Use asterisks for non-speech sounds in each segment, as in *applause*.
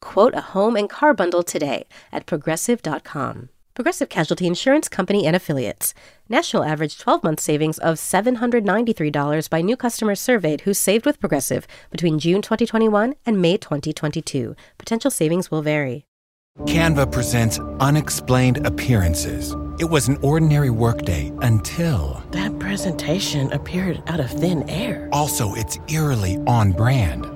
Quote a home and car bundle today at progressive.com. Progressive Casualty Insurance Company and Affiliates. National average 12 month savings of $793 by new customers surveyed who saved with Progressive between June 2021 and May 2022. Potential savings will vary. Canva presents unexplained appearances. It was an ordinary workday until. That presentation appeared out of thin air. Also, it's eerily on brand.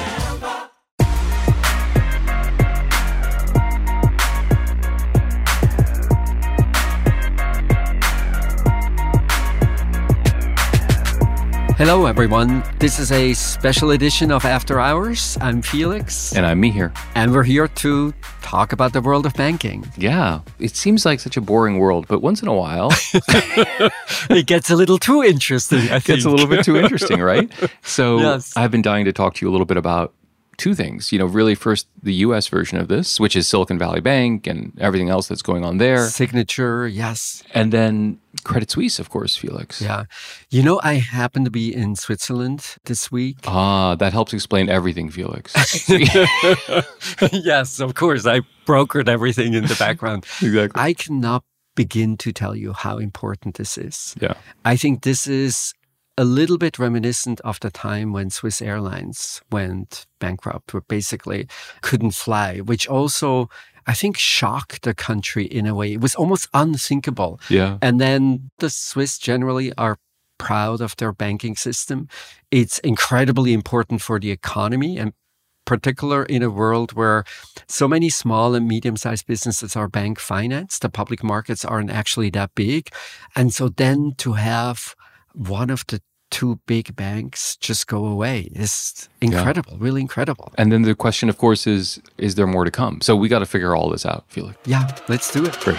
Hello, everyone. This is a special edition of After Hours. I'm Felix. And I'm Mihir. And we're here to talk about the world of banking. Yeah, it seems like such a boring world, but once in a while, *laughs* *laughs* it gets a little too interesting. I it gets a little bit too interesting, right? *laughs* So Yes. I've been dying to talk to you a little bit about two things. You know, really first the US version of this, which is Silicon Valley Bank and everything else that's going on there. Signature, yes. And then Credit Suisse, of course, Felix. Yeah. You know, I happen to be in Switzerland this week. Ah, that helps explain everything, Felix. *laughs* yes, of course. I brokered everything in the background. *laughs* exactly. I cannot begin to tell you how important this is. Yeah. I think this is a little bit reminiscent of the time when Swiss Airlines went bankrupt, or basically couldn't fly, which also I think shocked the country in a way. It was almost unthinkable. Yeah. And then the Swiss generally are proud of their banking system. It's incredibly important for the economy and particular in a world where so many small and medium-sized businesses are bank financed. The public markets aren't actually that big. And so then to have one of the two big banks just go away is incredible, really incredible. And then the question, of course, is is there more to come? So we got to figure all this out, Felix. Yeah, let's do it. Great.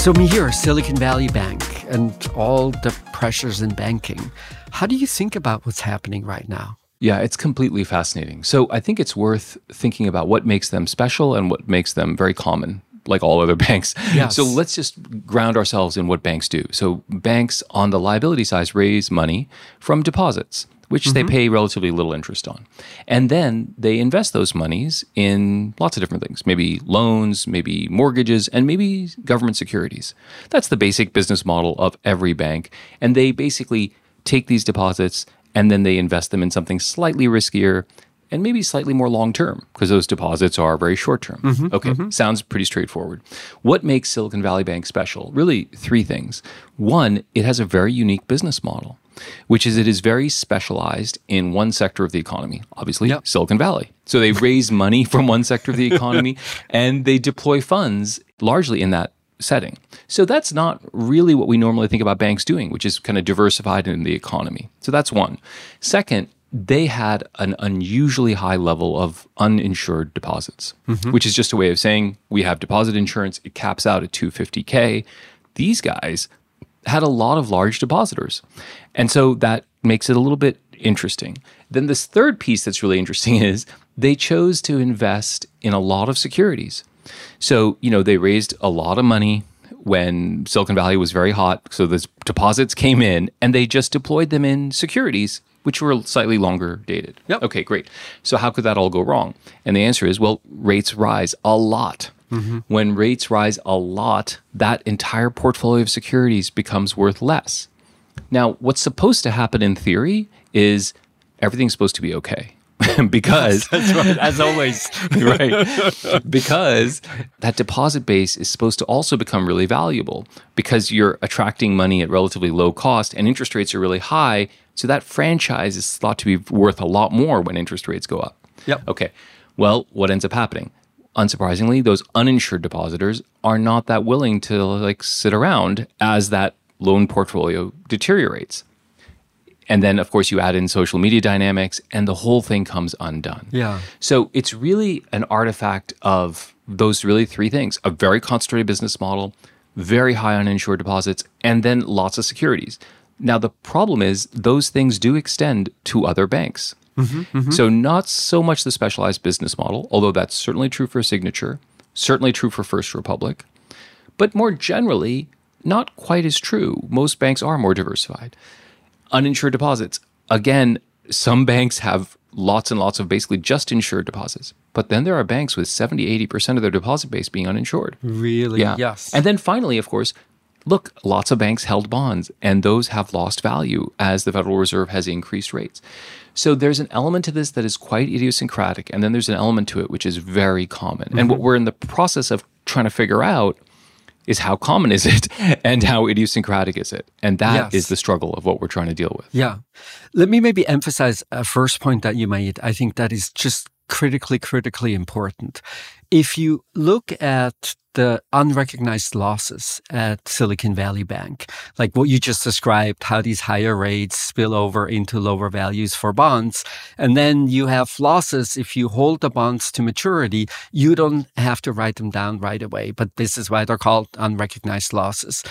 So, Mihir, Silicon Valley Bank and all the pressures in banking. How do you think about what's happening right now? Yeah, it's completely fascinating. So I think it's worth thinking about what makes them special and what makes them very common, like all other *laughs* banks. Yes. So let's just ground ourselves in what banks do. So banks on the liability side raise money from deposits, which they mm-hmm. pay relatively little interest on. And then they invest those monies in lots of different things, maybe loans, maybe mortgages, and maybe government securities. That's the basic business model of every bank. And they basically take these deposits and then they invest them in something slightly riskier and maybe slightly more long term because those deposits are very short term. Mm-hmm, okay, mm-hmm. sounds pretty straightforward. What makes Silicon Valley Bank special? Really, three things. One, it has a very unique business model, which is it is very specialized in one sector of the economy, obviously, Silicon Valley. So they *laughs* raise money from one sector of the economy *laughs* and they deploy funds largely in that setting. So that's not really what we normally think about banks doing, which is kind of diversified in the economy. So that's one. Second, they had an unusually high level of uninsured deposits, mm-hmm. which is just a way of saying we have deposit insurance, it caps out at 250K. These guys had a lot of large depositors. And so that makes it a little bit interesting. Then this third piece that's really interesting *laughs* is they chose to invest in a lot of securities. So, you know, they raised a lot of money when Silicon Valley was very hot. So the deposits came in and they just deployed them in securities, which were slightly longer dated. Yep. Okay, great. So how could that all go wrong? And the answer is well, rates rise a lot. Mm-hmm. When rates rise a lot, that entire portfolio of securities becomes worth less. Now, what's supposed to happen in theory is everything's supposed to be okay. *laughs* because *laughs* That's right, as always. *laughs* right because that deposit base is supposed to also become really valuable because you're attracting money at relatively low cost and interest rates are really high so that franchise is thought to be worth a lot more when interest rates go up Yep. okay well what ends up happening unsurprisingly those uninsured depositors are not that willing to like sit around as that loan portfolio deteriorates and then of course you add in social media dynamics and the whole thing comes undone Yeah. so it's really an artifact of those really three things a very concentrated business model, very high uninsured deposits, and then lots of securities. Now, the problem is those things do extend to other banks. Mm-hmm, mm-hmm. So, not so much the specialized business model, although that's certainly true for Signature, certainly true for First Republic, but more generally, not quite as true. Most banks are more diversified uninsured deposits. Again, some banks have lots and lots of basically just insured deposits. But then there are banks with 70, 80% of their deposit base being uninsured. Really? Yeah. Yes. And then finally, of course, look, lots of banks held bonds and those have lost value as the Federal Reserve has increased rates. So there's an element to this that is quite idiosyncratic. And then there's an element to it which is very common. And what mm-hmm. we're in the process of trying to figure out is how common is it *laughs* and how idiosyncratic is it? And that is Yes. the struggle of what we're trying to deal with. Yeah. Let me maybe emphasize a first point that you made. I think that is just critically, critically important. If you look at the unrecognized losses at Silicon Valley Bank, like what you just described, how these higher rates spill over into lower values for bonds. And then you have losses if you hold the bonds to maturity, you don't have to write them down right away. But this is why they're called unrecognized losses.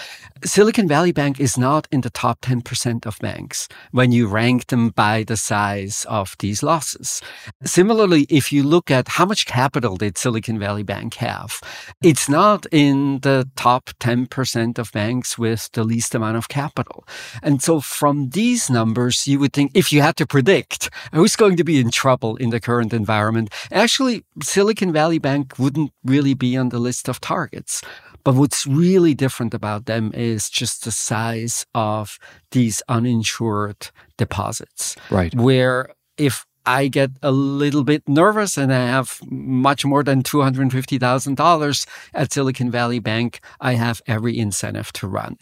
Silicon Valley Bank is not in the top 10% of banks when you rank them by the size of these losses. Similarly, if you look at how much capital did Silicon Valley Bank have, it's not in the top 10% of banks with the least amount of capital. And so from these numbers, you would think if you had to predict who's going to be in trouble in the current environment, actually Silicon Valley Bank wouldn't really be on the list of targets. But what's really different about them is just the size of these uninsured deposits. Right. Where if I get a little bit nervous and I have much more than $250,000 at Silicon Valley Bank, I have every incentive to run.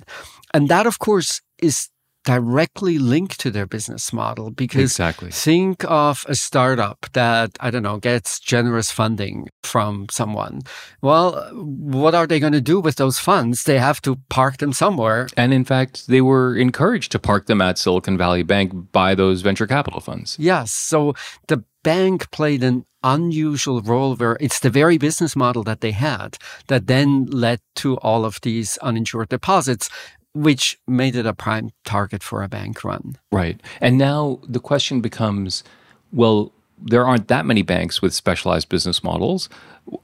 And that, of course, is directly linked to their business model because Exactly. think of a startup that, I don't know, gets generous funding from someone. Well, what are they going to do with those funds? They have to park them somewhere. And in fact, they were encouraged to park them at Silicon Valley Bank by those venture capital funds. Yes. So the bank played an unusual role where it's the very business model that they had that then led to all of these uninsured deposits, which made it a prime target for a bank run. Right. And now the question becomes well, there aren't that many banks with specialized business models.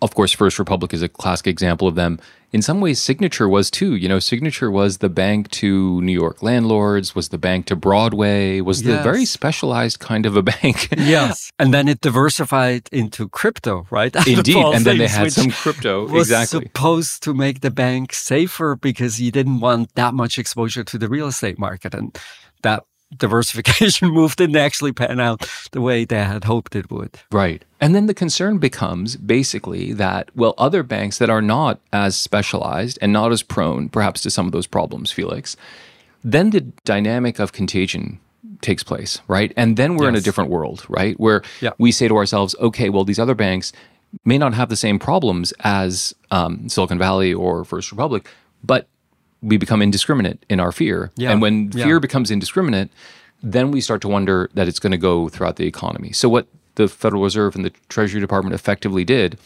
Of course, First Republic is a classic example of them. In some ways, Signature was too. You know, Signature was the bank to New York landlords, was the bank to Broadway, was the very specialized kind of a *laughs* bank. Yes. and then it diversified into crypto, right? *laughs* Indeed. And then they had some crypto. was Exactly. supposed to make the bank safer because you didn't want that much exposure to the real estate market. And that diversification *laughs* move didn't actually pan out the way they had hoped it would. Right. And then the concern becomes basically that, well, other banks that are not as specialized and not as prone, perhaps, to some of those problems, Felix, then the dynamic of contagion takes place, right? And then we're in a different world, right? Where Yeah. we say to ourselves, okay, well, these other banks may not have the same problems as um, Silicon Valley or First Republic, but we become indiscriminate in our fear. Yeah. And when Yeah. fear becomes indiscriminate, then we start to wonder that it's going to go throughout the economy. So, what the Federal Reserve and the Treasury Department effectively did,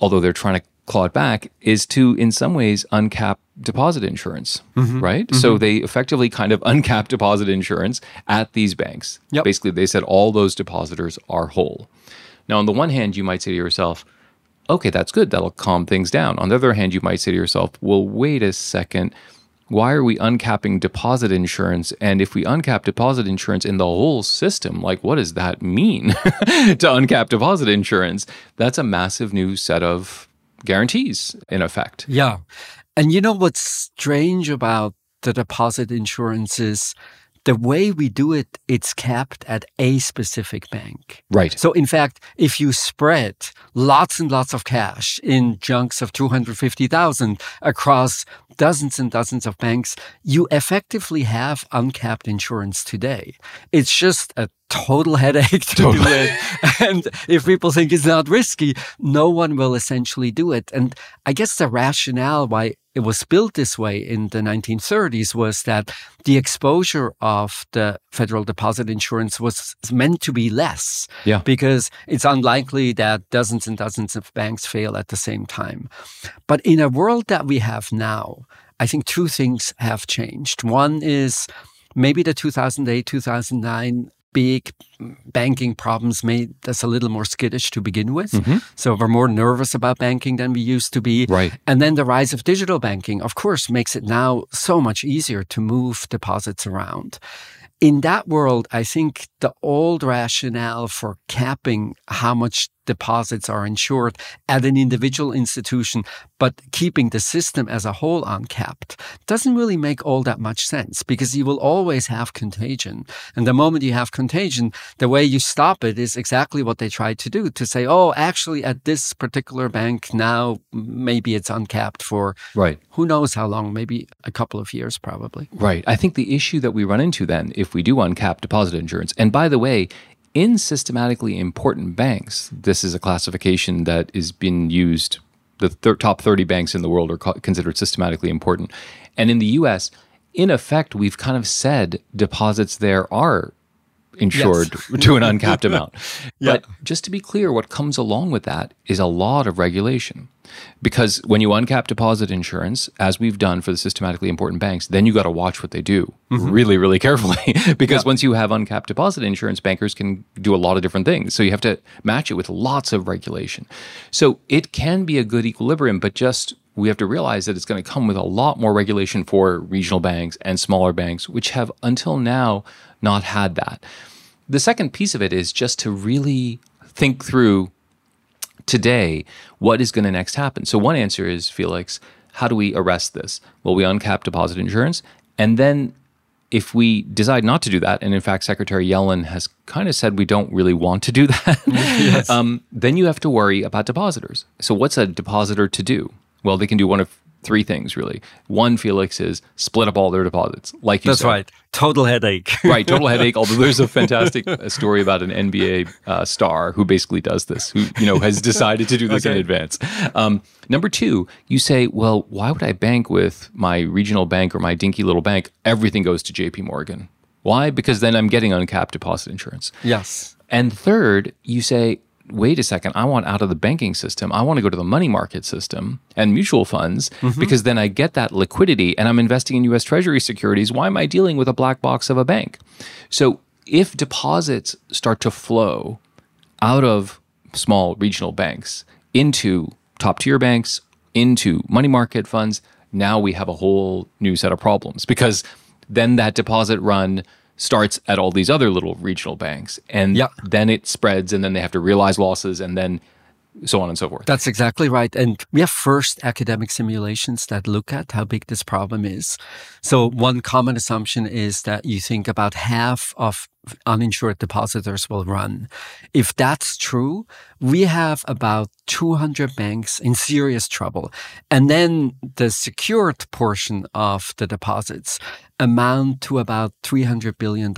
although they're trying to claw it back, is to, in some ways, uncap deposit insurance, Mm-hmm. right? So, they effectively kind of *laughs* uncap deposit insurance at these banks. Yep. Basically, they said all those depositors are whole. Now, on the one hand, you might say to yourself, okay, that's good. That'll calm things down. On the other hand, you might say to yourself, well, wait a second. Why are we uncapping deposit insurance? And if we uncap deposit insurance in the whole system, like what does that mean *laughs* to uncap deposit insurance? That's a massive new set of guarantees in effect. Yeah. And you know what's strange about the deposit insurance is the way we do it, it's capped at a specific bank. Right. So, in fact, if you spread lots and lots of cash in chunks of 250,000 across dozens and dozens of banks, you effectively have uncapped insurance today. It's just a total *laughs* headache to do it. And if people think it's not risky, no one will essentially do it. And I guess the rationale why it was built this way in the 1930s was that the exposure of the federal deposit insurance was meant to be less. Yeah. Because it's unlikely that dozens and dozens of banks fail at the same time. But in a world that we have now, I think two things have changed. One is maybe the 2008, 2009 big banking problems made us a little more skittish to begin with. Mm-hmm. So we're more nervous about banking than we used to be. Right. And then the rise of digital banking, of course, makes it now so much easier to move deposits around. In that world, I think the old rationale for capping how much deposits are insured at an individual institution, but keeping the system as a whole uncapped doesn't really make all that much sense because you will always have contagion. And the moment you have contagion, the way you stop it is exactly what they tried to do to say, oh, actually, at this particular bank now, maybe it's uncapped for Right. who knows how long, maybe a couple of years, probably. Right. I think the issue that we run into then, if we do uncap deposit insurance, and by the way, in systematically important banks, this is a classification that is being used. The thir- top 30 banks in the world are co- considered systematically important. And in the US, in effect, we've kind of said deposits there are insured *laughs* to an uncapped *laughs* amount. But just to be clear, what comes along with that is a lot of regulation. Because when you uncap deposit insurance, as we've done for the systematically important banks, then you got to watch what they do mm-hmm. really, really carefully. *laughs* because once you have uncapped deposit insurance, bankers can do a lot of different things. So you have to match it with lots of regulation. So it can be a good equilibrium, but just we have to realize that it's going to come with a lot more regulation for regional banks and smaller banks, which have until now not had that. The second piece of it is just to really think through today what is going to next happen. So, one answer is Felix, how do we arrest this? Well, we uncap deposit insurance. And then if we decide not to do that, and in fact, Secretary Yellen has kind of said we don't really want to do *laughs* that, um, then you have to worry about depositors. So, what's a depositor to do? Well, they can do one of three things really. One, Felix, is split up all their deposits, like you That's said. right. Total headache. *laughs* right, total headache. *laughs* Although there's a fantastic uh, story about an NBA uh, star who basically does this, who you know has decided to do this in advance. Um, number two, you say, well, why would I bank with my regional bank or my dinky little bank? Everything goes to J.P. Morgan. Why? Because then I'm getting uncapped deposit insurance. yes. And third, you say, wait a second, I want out of the banking system. I want to go to the money market system and mutual funds mm-hmm. because then I get that liquidity and I'm investing in US Treasury securities. Why am I dealing with a black box of a bank? So if deposits start to flow out of small regional banks into top tier banks, into money market funds, now we have a whole new set of problems because then that deposit run starts at all these other little regional banks and Yeah. then it spreads and then they have to realize losses and then so on and so forth. That's exactly right. And we have first academic simulations that look at how big this problem is. So one common assumption is that you think about half of uninsured depositors will run. If that's true, we have about 200 banks in serious trouble. And then the secured portion of the deposits amount to about $300 billion,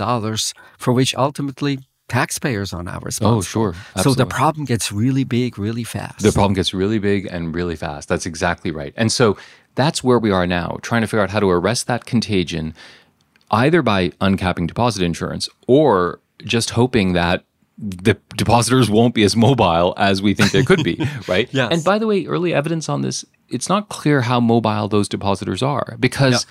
for which ultimately taxpayers are now responsible. Oh, sure. So the problem gets really big, really fast. The problem gets really big and really fast. That's exactly right. And so that's where we are now, trying to figure out how to arrest that contagion, either by uncapping deposit insurance or just hoping that the depositors won't be as mobile as we think they could be, *laughs* right? Yes. And by the way, early evidence on this, it's not clear how mobile those depositors are because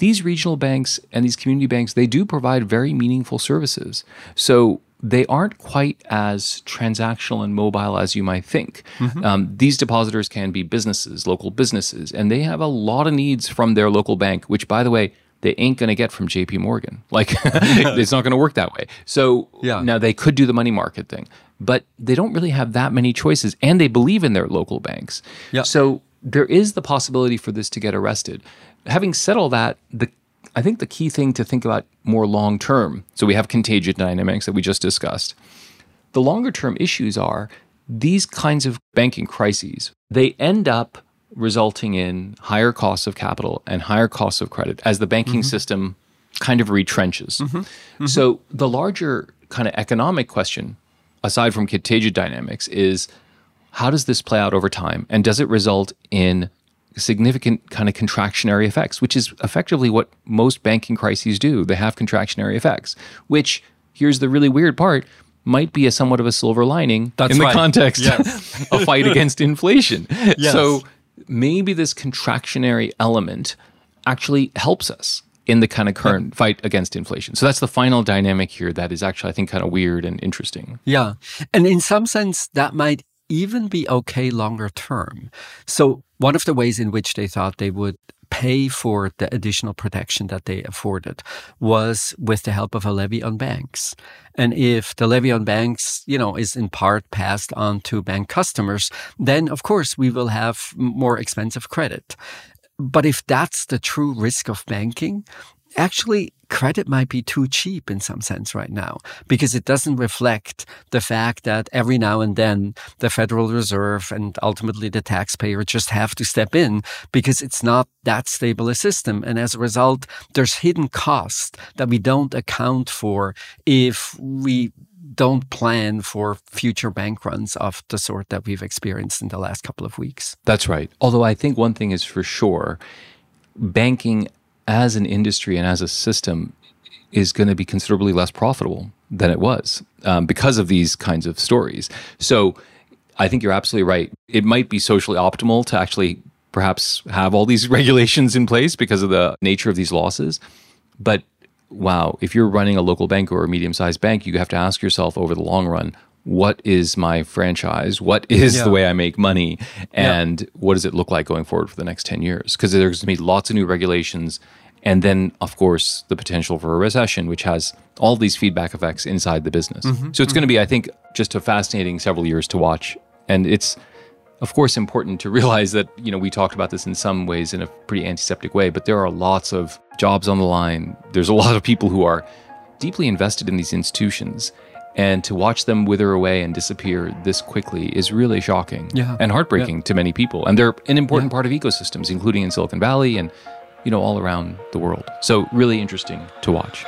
these regional banks and these community banks, they do provide very meaningful services. So they aren't quite as transactional and mobile as you might think. Um, these depositors can be businesses, local businesses, and they have a lot of needs from their local bank, which, by the way, they ain't going to get from JP Morgan. *laughs* Like, it's not going to work that way. So Yeah. now they could do the money market thing, but they don't really have that many choices, and they believe in their local banks. Yeah. So there is the possibility for this to get arrested. Having said all that, the I think the key thing to think about more long term. So we have contagion dynamics that we just discussed. The longer term issues are these kinds of banking crises. They end up resulting in higher costs of capital and higher costs of credit as the banking mm-hmm. system kind of retrenches. Mm-hmm. Mm-hmm. So the larger kind of economic question, aside from contagion dynamics, is how does this play out over time? And does it result in significant kind of contractionary effects, which is effectively what most banking crises do? They have contractionary effects, which here's the really weird part might be a somewhat of a silver lining That's in the right. context Yes. of *laughs* a fight against inflation. *laughs* Yes. So maybe this contractionary element actually helps us in the kind of current fight against inflation. So that's the final dynamic here that is actually, I think, kind of weird and interesting. Yeah. And in some sense, that might even be okay longer term. So, one of the ways in which they thought they would pay for the additional protection that they afforded was with the help of a levy on banks. And if the levy on banks, you know, is in part passed on to bank customers, then of course we will have more expensive credit. But if that's the true risk of banking, actually credit might be too cheap in some sense right now because it doesn't reflect the fact that every now and then the Federal Reserve and ultimately the taxpayer just have to step in because it's not that stable a system. And as a result, there's hidden costs that we don't account for if we don't plan for future bank runs of the sort that we've experienced in the last couple of weeks. That's right. Although I think one thing is for sure banking as an industry and as a system is going to be considerably less profitable than it was um, because of these kinds of stories. So I think you're absolutely right. It might be socially optimal to actually perhaps have all these *laughs* regulations in place because of the nature of these losses. But wow, if you're running a local bank or a medium sized bank, you have to ask yourself over the long run, what is my franchise? What is Yeah. the way I make money? And what does it look like going forward for the next 10 years? Because there's going to be lots of new regulations. And then, of course, the potential for a recession, which has all these feedback effects inside the business. Mm-hmm. So it's going to be, I think, just a fascinating several years to watch. And it's, of course, important to *laughs* realize that, you know, we talked about this in some ways in a pretty antiseptic way, but there are lots of jobs on the line. There's a *laughs* lot of people who are deeply invested in these institutions. And to watch them wither away and disappear this quickly is really shocking Yeah. and heartbreaking to many people. And they're an important part of ecosystems, including in Silicon Valley and, you know, all around the world. So, really interesting to watch.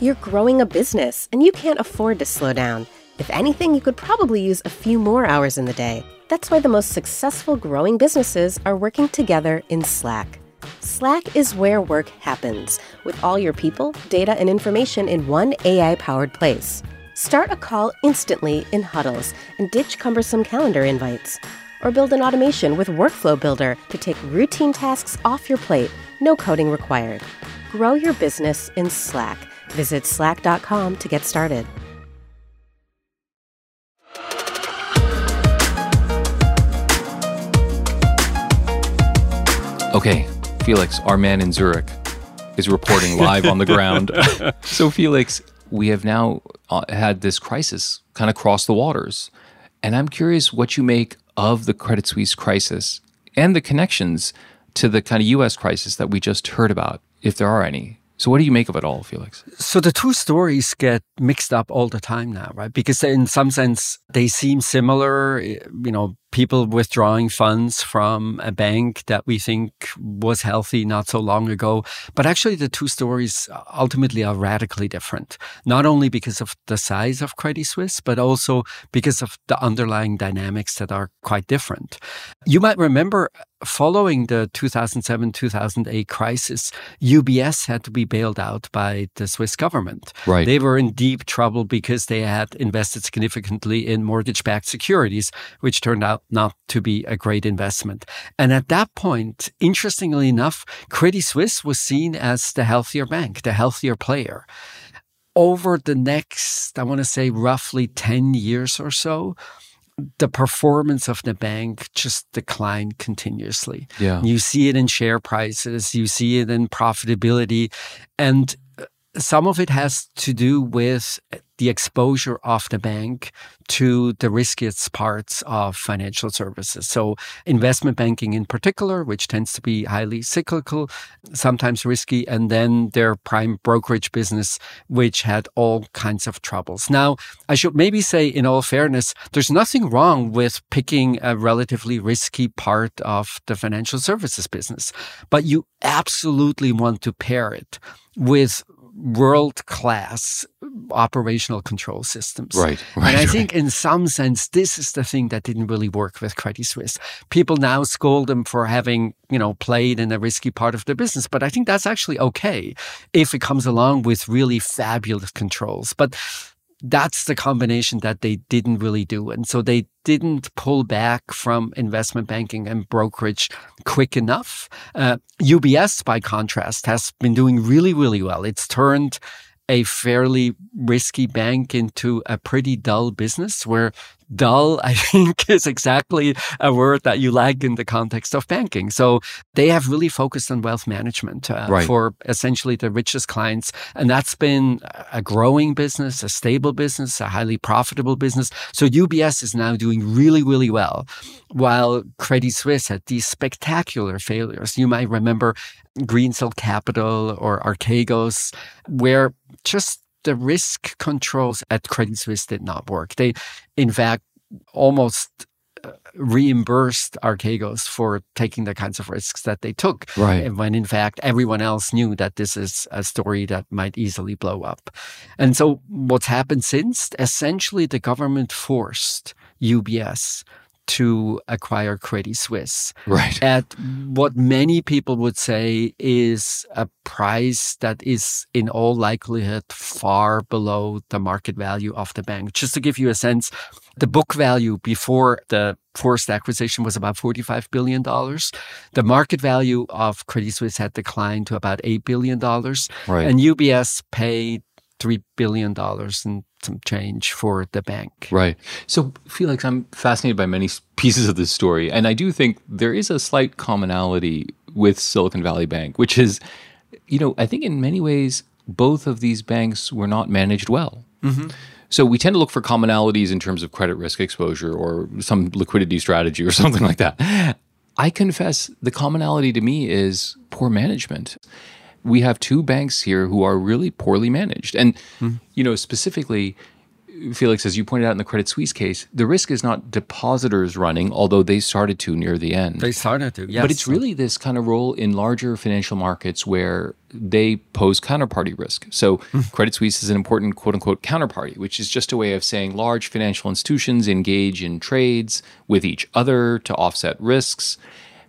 You're growing a business and you can't afford to slow down. If anything, you could probably use a few more hours in the day. That's why the most successful growing businesses are working together in Slack. Slack is where work happens, with all your people, data, and information in one AI powered place. Start a call instantly in huddles and ditch cumbersome calendar invites. Or build an automation with Workflow Builder to take routine tasks off your plate, no coding required. Grow your business in Slack. Visit slack.com to get started. Okay, Felix, our man in Zurich, is reporting live on the ground. *laughs* So, Felix, we have now uh, had this crisis kind of cross the waters. And I'm curious what you make of the Credit Suisse crisis and the connections to the kind of US crisis that we just heard about, if there are any. So, what do you make of it all, Felix? So the two stories get mixed up all the time now, right? Because in some sense they seem similar. You know, people withdrawing funds from a bank that we think was healthy not so long ago. But actually, the two stories ultimately are radically different. Not only because of the size of Credit Suisse, but also because of the underlying dynamics that are quite different. You might remember following the 2007 2008 crisis, UBS had to be bailed out by the Swiss government. Right. They were in deep trouble because they had invested significantly in mortgage backed securities, which turned out not to be a great investment. And at that point, interestingly enough, Credit Suisse was seen as the healthier bank, the healthier player. Over the next, I want to say roughly 10 years or so, the performance of the bank just declined continuously. Yeah. You see it in share prices, you see it in profitability, and uh, some of it has to do with the exposure of the bank to the riskiest parts of financial services. So, investment banking in particular, which tends to be highly cyclical, sometimes risky, and then their prime brokerage business, which had all kinds of troubles. Now, I should maybe say, in all fairness, there's nothing wrong with picking a relatively risky part of the financial services business, but you absolutely want to pair it with world class operational control systems. Right, right. And I right. think in some sense, this is the thing that didn't really work with Credit Suisse. People now scold them for having, you know, played in a risky part of their business, but I think that's actually okay if it comes along with really fabulous controls. But that's the combination that they didn't really do. And so they didn't pull back from investment banking and brokerage quick enough. Uh, UBS, by contrast, has been doing really, really well. It's turned a fairly risky bank into a pretty dull business where dull, I think, *laughs* is exactly a word that you like in the context of banking. So they have really focused on wealth management uh, right. for essentially the richest clients. And that's been a growing business, a stable business, a highly profitable business. So UBS is now doing really, really well, while Credit Suisse had these spectacular failures. You might remember Greensill Capital or Archegos, where just the risk controls at Credit Suisse did not work. They, in fact, almost uh, reimbursed Archegos for taking the kinds of risks that they took. Right. When in fact, everyone else knew that this is a story that might easily blow up. And so what's happened since? Essentially, the government forced UBS to acquire Credit Suisse right. at what many people would say is a price that is in all likelihood far below the market value of the bank. Just to give you a sense, the book value before the forced acquisition was about $45 billion. The market value of Credit Suisse had declined to about $8 billion. Right. And UBS paid $3 billion and some change for the bank. Right. So, Felix, I'm fascinated by many pieces of this story. And I do think there is a slight commonality with Silicon Valley Bank, which is, you know, I think in many ways, both of these banks were not managed well. Mm-hmm. So we tend to look for commonalities in terms of credit risk exposure or some liquidity strategy or *laughs* something like that. I confess the commonality to me is poor management we have two banks here who are really poorly managed. And, mm. you know, specifically, Felix, as you pointed out in the Credit Suisse case, the risk is not depositors running, although they started to near the end. They started to, yes. But it's really this kind of role in larger financial markets where they pose counterparty risk. So mm. Credit Suisse is an important quote unquote counterparty, which is just a way of saying large financial institutions engage in trades with each other to offset risks.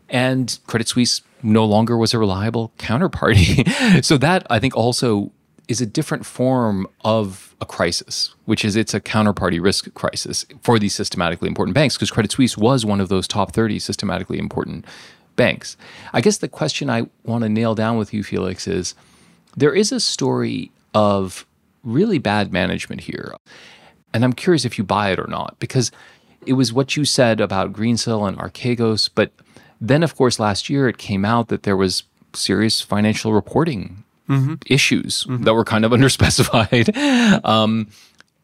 And Credit Suisse no longer was a reliable counterparty. *laughs* so that I think also is a different form of a crisis, which is it's a counterparty risk crisis for these systematically important banks because Credit Suisse was one of those top 30 systematically important banks. I guess the question I want to nail down with you Felix is there is a story of really bad management here. And I'm curious if you buy it or not because it was what you said about Greensill and Archegos, but then, of course, last year it came out that there was serious financial reporting mm-hmm. issues mm-hmm. that were kind of *laughs* underspecified. Um,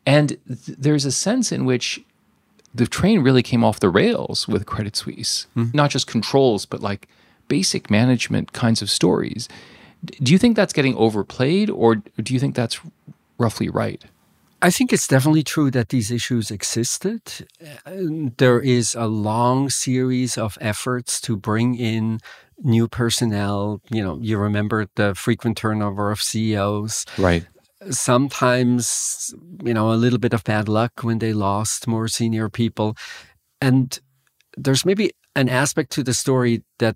and th- there's a sense in which the train really came off the rails with Credit Suisse, mm-hmm. not just controls, but like basic management kinds of stories. Do you think that's getting overplayed, or do you think that's roughly right? I think it's definitely true that these issues existed. Uh, there is a long series of efforts to bring in new personnel. You know, you remember the frequent turnover of CEOs. Right. Sometimes, you know, a little bit of bad luck when they lost more senior people. And there's maybe an aspect to the story that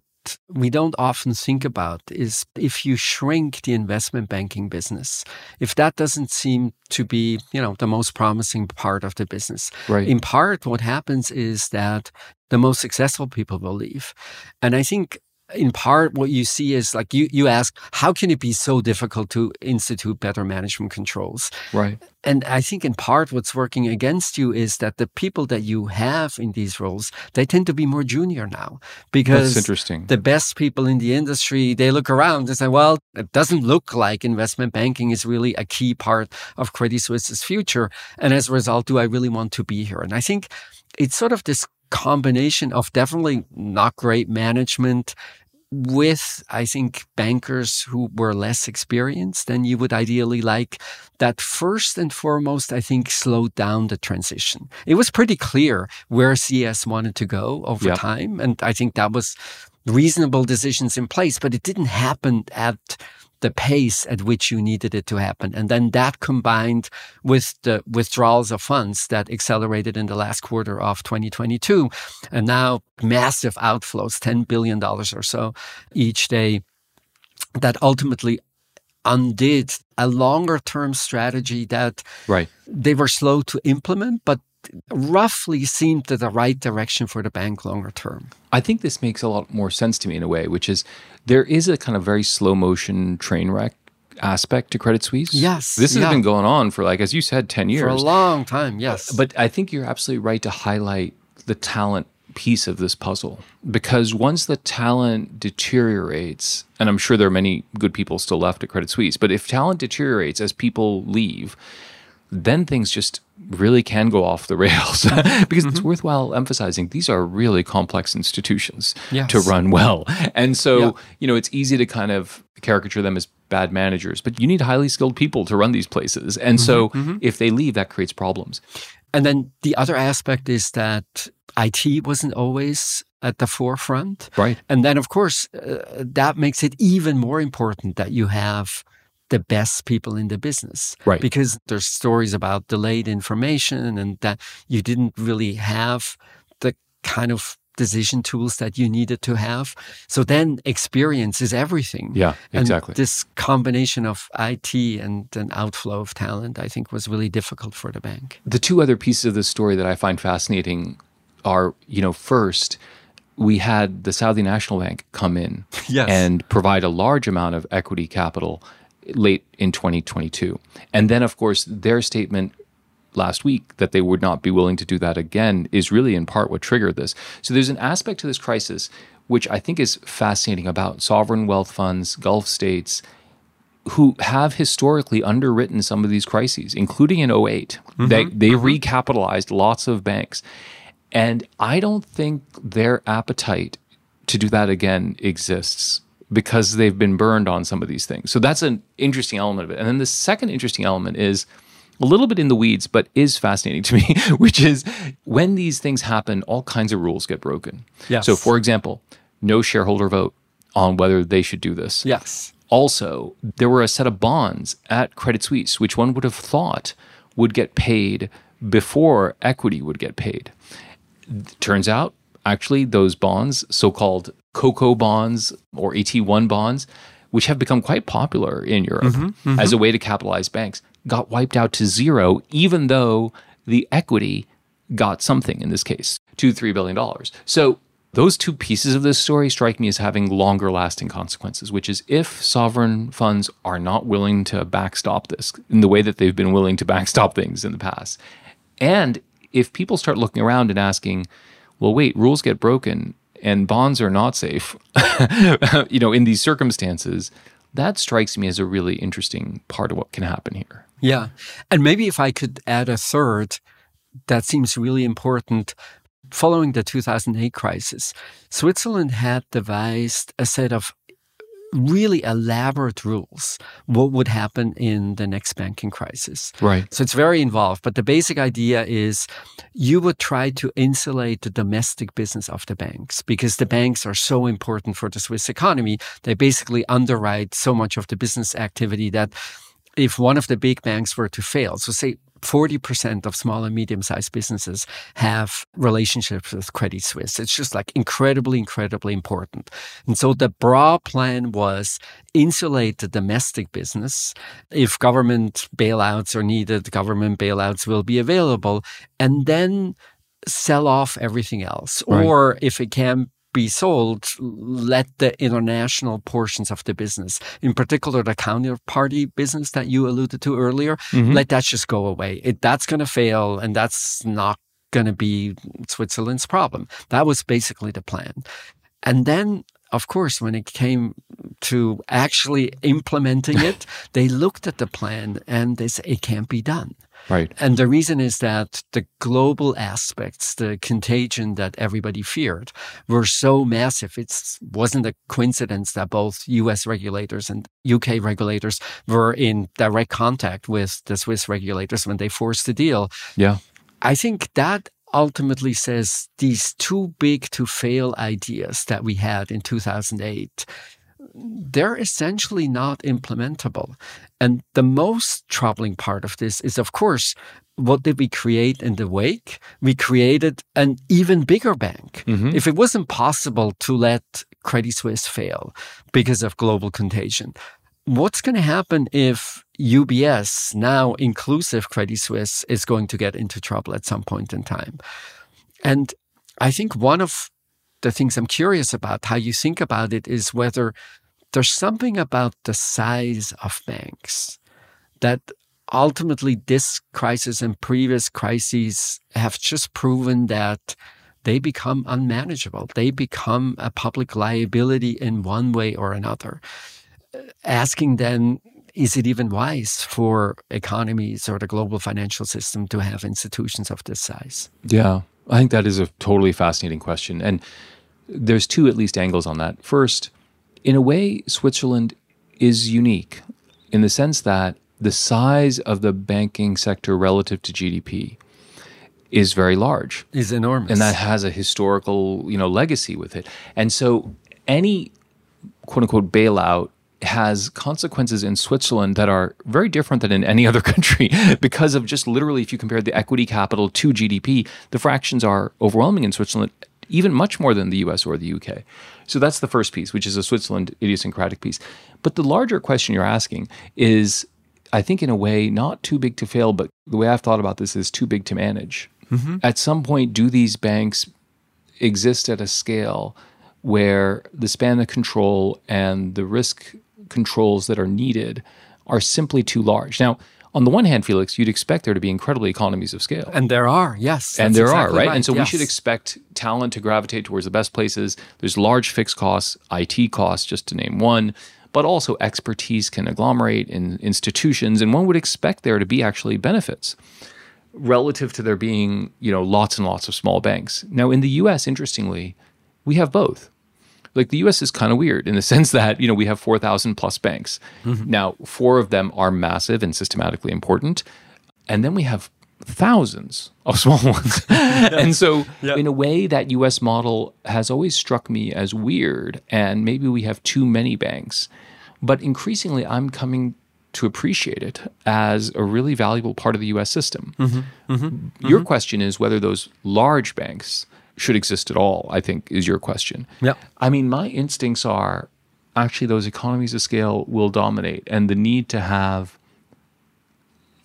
we don't often think about is if you shrink the investment banking business, if that doesn't seem to be, you know, the most promising part of the business. Right. In part, what happens is that the most successful people will leave. And I think in part what you see is like you you ask how can it be so difficult to institute better management controls? Right. And i think in part what's working against you is that the people that you have in these roles they tend to be more junior now because That's interesting. the best people in the industry they look around and say well it doesn't look like investment banking is really a key part of credit suisse's future and as a result do i really want to be here? And i think it's sort of this combination of definitely not great management with, I think, bankers who were less experienced than you would ideally like, that first and foremost, I think, slowed down the transition. It was pretty clear where CS wanted to go over Yeah. time. And I think that was reasonable decisions in place, but it didn't happen at the pace at which you needed it to happen. And then that combined with the withdrawals of funds that accelerated in the last quarter of 2022 and now massive outflows, $10 billion or so each day that ultimately undid a longer term strategy that right they were slow to implement, but roughly seemed to the right direction for the bank longer term. I think this makes a lot more sense to me in a way, which is there is a kind of very slow motion train wreck aspect to Credit Suisse. Yes, This has yeah. been going on for, like, as you said, 10 years. For a long time, yes. Uh, but I think you're absolutely right to highlight the talent piece of this puzzle because once the talent deteriorates, and I'm sure there are many good people still left at Credit Suisse, but if talent deteriorates as people leave, then things just really can go off the *laughs* rails mm-hmm. because it's mm-hmm. worthwhile emphasizing these are really complex institutions Yes. to run well. And so, Yeah. you know, it's easy to kind of caricature them as bad managers, but you need highly skilled people to run these places. And so mm-hmm. if they leave, that creates problems. And then the other aspect is that IT wasn't always at the forefront. Right. And then, of course, uh, that makes it even more important that you have the best people in the business. Right. Because there's stories about delayed information and that you didn't really have the kind of decision tools that you needed to have. So then experience is everything. Yeah, And exactly. this combination of IT and an outflow of talent, I think, was really difficult for the bank. the two other pieces of the story that I find fascinating are, you know, first, we had the Saudi National Bank come in *laughs* Yes. and provide a large amount of equity capital late in 2022. And then, of course, their statement last week that they would not be willing to do that again is really in part what triggered this. So there's an aspect to this crisis which I think is fascinating about sovereign wealth funds, Gulf states, who have historically underwritten some of these crises, including in 8 mm-hmm. They, they mm-hmm. recapitalized lots of banks. And I don't think their appetite to do that again exists because they've been burned on some of these things. So that's an interesting element of it. And then the second interesting element is a little bit in the weeds, but is fascinating to me, *laughs* which is when these things happen, all kinds of rules get broken. Yes. So, for example, no shareholder vote on whether they should do this. Yes. Also, there were a set of bonds at Credit Suisse, which one would have thought would get paid before equity would get paid. Turns out, actually, those bonds, so called COCO bonds or AT1 bonds, which have become quite popular in Europe mm-hmm, mm-hmm. as a way to capitalize banks, got wiped out to zero, even though the equity got something in this case, two, three billion dollars. So those two pieces of this story strike me as having longer lasting consequences, which is if sovereign funds are not willing to backstop this in the way that they've been willing to backstop things in the past, and if people start looking around and asking, well, wait, rules get broken and bonds are not safe, *laughs* you know, in these circumstances, that strikes me as a really interesting part of what can happen here. Yeah. And maybe if I could add a third that seems really important. Following the 2008 crisis, Switzerland had devised a set of really elaborate rules what would happen in the next banking crisis. Right. So it's very involved, but the basic idea is you would try to insulate the domestic business of the banks because the banks are so important for the Swiss economy. They basically underwrite so much of the business activity that if one of the big banks were to fail, so say 40% of small and medium sized businesses have relationships with Credit Suisse. It's just like incredibly, incredibly important. And so the broad plan was insulate the domestic business. If government bailouts are needed, government bailouts will be available. And then sell off everything else. Right. Or if it can be sold, let the international portions of the business, in particular the counterparty business that you alluded to earlier, Mhm. let that just go away. It, that's going to fail, and that's not going to be Switzerland's problem. That was basically the plan. And then, of course, when it came to actually implementing it, *laughs* they looked at the plan and they said it can't be done. Right. And the reason is that the global aspects, the contagion that everybody feared, were so massive. It wasn't a coincidence that both US regulators and UK regulators were in direct contact with the Swiss regulators when they forced the deal. Yeah. I think that ultimately says these too big to fail ideas that we had in 2008 they're essentially not implementable. And the most troubling part of this is, of course, what did we create in the wake? We created an even bigger bank. Mhm. If it wasn't possible to let Credit Suisse fail because of global contagion, what's going to happen if UBS, now inclusive Credit Suisse, is going to get into trouble at some point in time? And I think one of the things I'm curious about, how you think about it, is whether there's something about the size of banks that ultimately this crisis and previous crises have just proven that they become unmanageable. They become a public liability in one way or another. Asking then, is it even wise for economies or the global financial system to have institutions of this size? Yeah, I think that is a totally fascinating question. And there's two at least angles on that. First, in a way, Switzerland is unique in the sense that the size of the banking sector relative to GDP is very large Is enormous. and that has a historical you know legacy with it and so any quote unquote bailout has consequences in Switzerland that are very different than in any other *laughs* country because of just literally if you compare the equity capital to GDP the fractions are overwhelming in Switzerland even much more than the US or the UK so that's the first piece which is a Switzerland idiosyncratic piece. But the larger question you're asking is I think in a way not too big to fail but the way I've thought about this is too big to manage. Mm-hmm. At some point, do these banks exist at a scale where the span of control and the risk controls that are needed are simply too large? Now, on the one hand, Felix, you'd expect there to be incredible economies of scale. and there are, yes. and there are, exactly right? And so we should expect talent to gravitate towards the best places. There's large fixed costs, IT costs, just to name one, but also expertise can agglomerate in institutions, and one would expect there to be actually benefits relative to there being, you know, lots and lots of small banks. Now, in the US, interestingly, we have both. Like the US is kind of weird in the *laughs* sense that, you know, we have 4,000 plus banks. Mm-hmm. Now, four of them are massive and systematically important. And then we have thousands of *laughs* small ones. *laughs* and so, in a way, that US model has always struck me as weird. And maybe we have too many banks. But increasingly, I'm coming to appreciate it as a really valuable part of the US system. Mm-hmm. Mm-hmm. Your question is whether those large banks should exist at all, I think, is your question. Yeah. I mean, my instincts are actually those economies of scale will dominate, and the need to have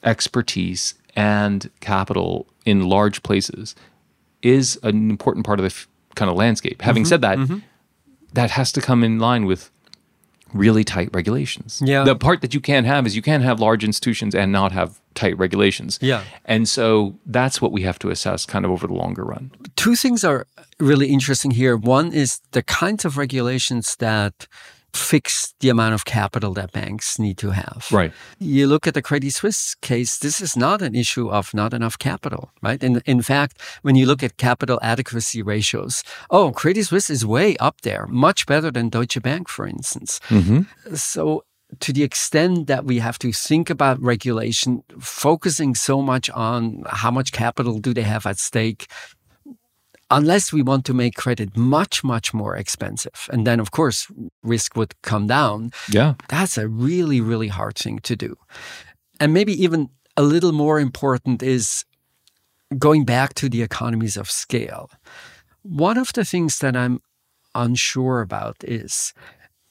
expertise and capital in large places is an important part of the f- kind of landscape. Having mm-hmm. said that, mm-hmm. that has to come in line with really tight regulations. Yeah. The part that you can't have is you can't have large institutions and not have tight regulations. Yeah. And so that's what we have to assess kind of over the longer run. two things are really interesting here. One is the kinds of regulations that fix the amount of capital that banks need to have. Right. You look at the Credit Suisse case, this is not an issue of not enough capital, right? In, in fact, when you look at capital adequacy ratios, oh, Credit Suisse is way up there, much better than Deutsche Bank, for instance. Mm-hmm. So, to the extent that we have to think about regulation, focusing so much on how much capital do they have at stake, unless we want to make credit much, much more expensive, and then of course risk would come down, Yeah. that's a really, really hard thing to do. And maybe even a little more important is going back to the economies of scale. One of the things that I'm unsure about is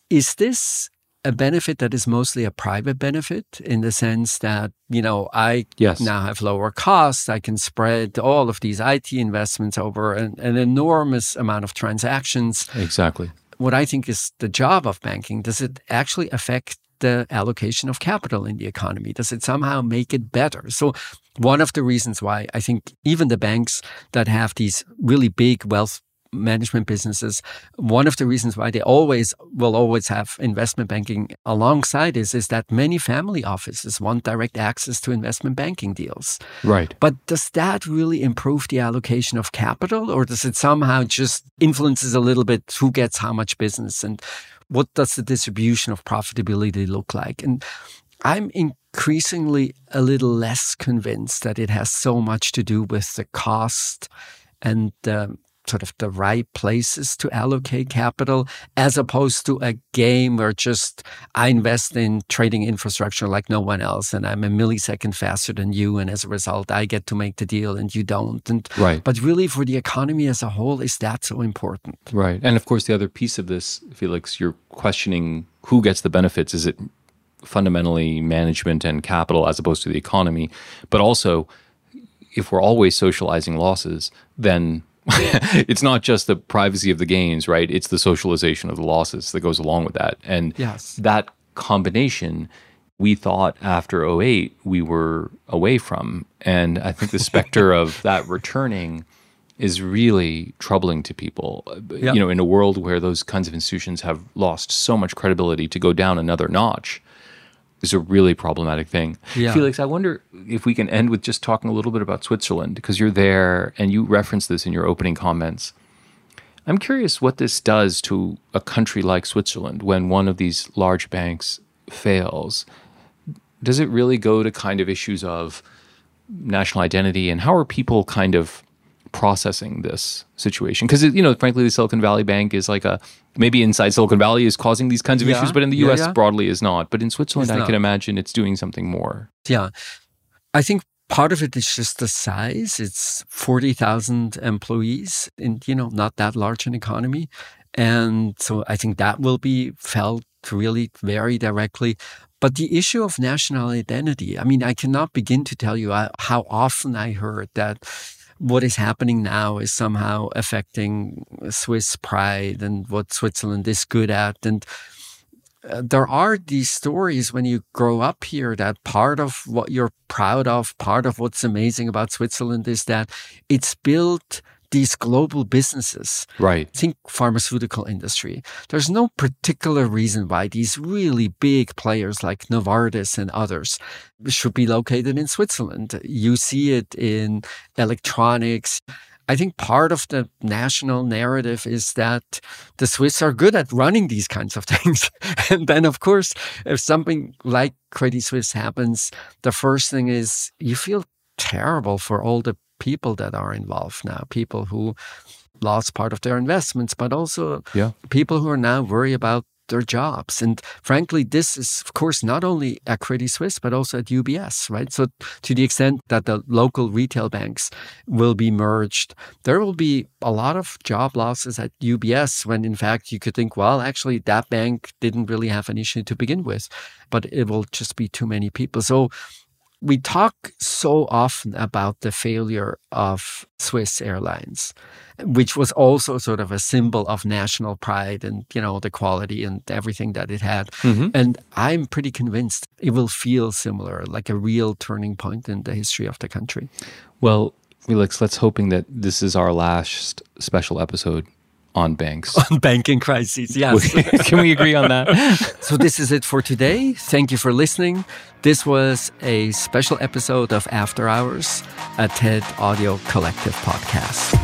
is this a benefit that is mostly a private benefit in the sense that, you know, I Yes. now have lower costs. I can spread all of these IT investments over an, an enormous amount of transactions. Exactly. What I think is the job of banking, does it actually affect the allocation of capital in the economy? Does it somehow make it better? So, one of the reasons why I think even the banks that have these really big wealth management businesses, one of the reasons why they always will always have investment banking alongside is is that many family offices want direct access to investment banking deals. Right. But does that really improve the allocation of capital or does it somehow just influences a little bit who gets how much business and what does the distribution of profitability look like? And I'm increasingly a little less convinced that it has so much to do with the cost and um, sort of the right places to allocate capital as opposed to a game where just I invest in trading infrastructure like no one else and I'm a millisecond faster than you and as a result I get to make the deal and you don't and Right. but really for the economy as a whole is that so important Right. And of course, the other piece of this, Felix, you're questioning who gets the benefits. Is it fundamentally management and capital as opposed to the economy? But also, if we're always socializing losses, then *laughs* it's not just the privacy of the gains, right? It's the socialization of the losses that goes along with that. And Yes. that combination, we thought after 08 we were away from. And I think the specter *laughs* of that returning is really troubling to people. Yeah. You know, in a world where those kinds of institutions have lost so much credibility to go down another notch is a really problematic thing. Yeah. Felix, I wonder if we can end with just talking a little bit about Switzerland because you're there and you referenced this in your opening comments. I'm curious what this does to a country like Switzerland when one of these large banks fails. Does it really go to kind of issues of national identity and how are people kind of processing this situation? Because, you know, frankly, the Silicon Valley Bank is like a maybe inside Silicon Valley is causing these kinds of Yeah, issues, but in the US yeah. broadly is not. But in Switzerland, I can imagine it's doing something more. Yeah. I think part of it is just the size. It's 40,000 employees in, you know, not that large an economy. And so I think that will be felt really very directly. But the issue of national identity, I mean, I cannot begin to tell you uh, how often I heard that what is happening now is somehow affecting Swiss pride and what Switzerland is good at. And uh, there are these stories when you grow up here that part of what you're proud of, part of what's amazing about Switzerland is that it's built these global businesses. Right. Think pharmaceutical industry. There's no particular reason why these really big players like Novartis and others should be located in Switzerland. You see it in electronics. I think part of the national narrative is that the Swiss are good at running these kinds of *laughs* things. and then, of course, if something like Credit Suisse happens, the first thing is you feel terrible for all the people that are involved now, people who lost part of their investments, but also Yeah. people who are now worried about their jobs. And frankly, this is, of course, not only at Credit Suisse, but also at UBS, right? So, to the extent that the local retail banks will be merged, there will be a lot of job losses at UBS when, in fact, you could think, well, actually, that bank didn't really have an issue to begin with, but it will just be too many people. So, we talk so often about the failure of Swiss Airlines, which was also sort of a symbol of national pride and, you know, the quality and everything that it had. Mm-hmm. And I'm pretty convinced it will feel similar, like a real turning point in the history of the country. Well, Felix, let's hoping that this is our last special episode on banks. *laughs* On banking crises, yes. *laughs* Can we agree on that? *laughs* so this is it for today. Thank you for listening. This was a special episode of After Hours, a TED Audio Collective podcast.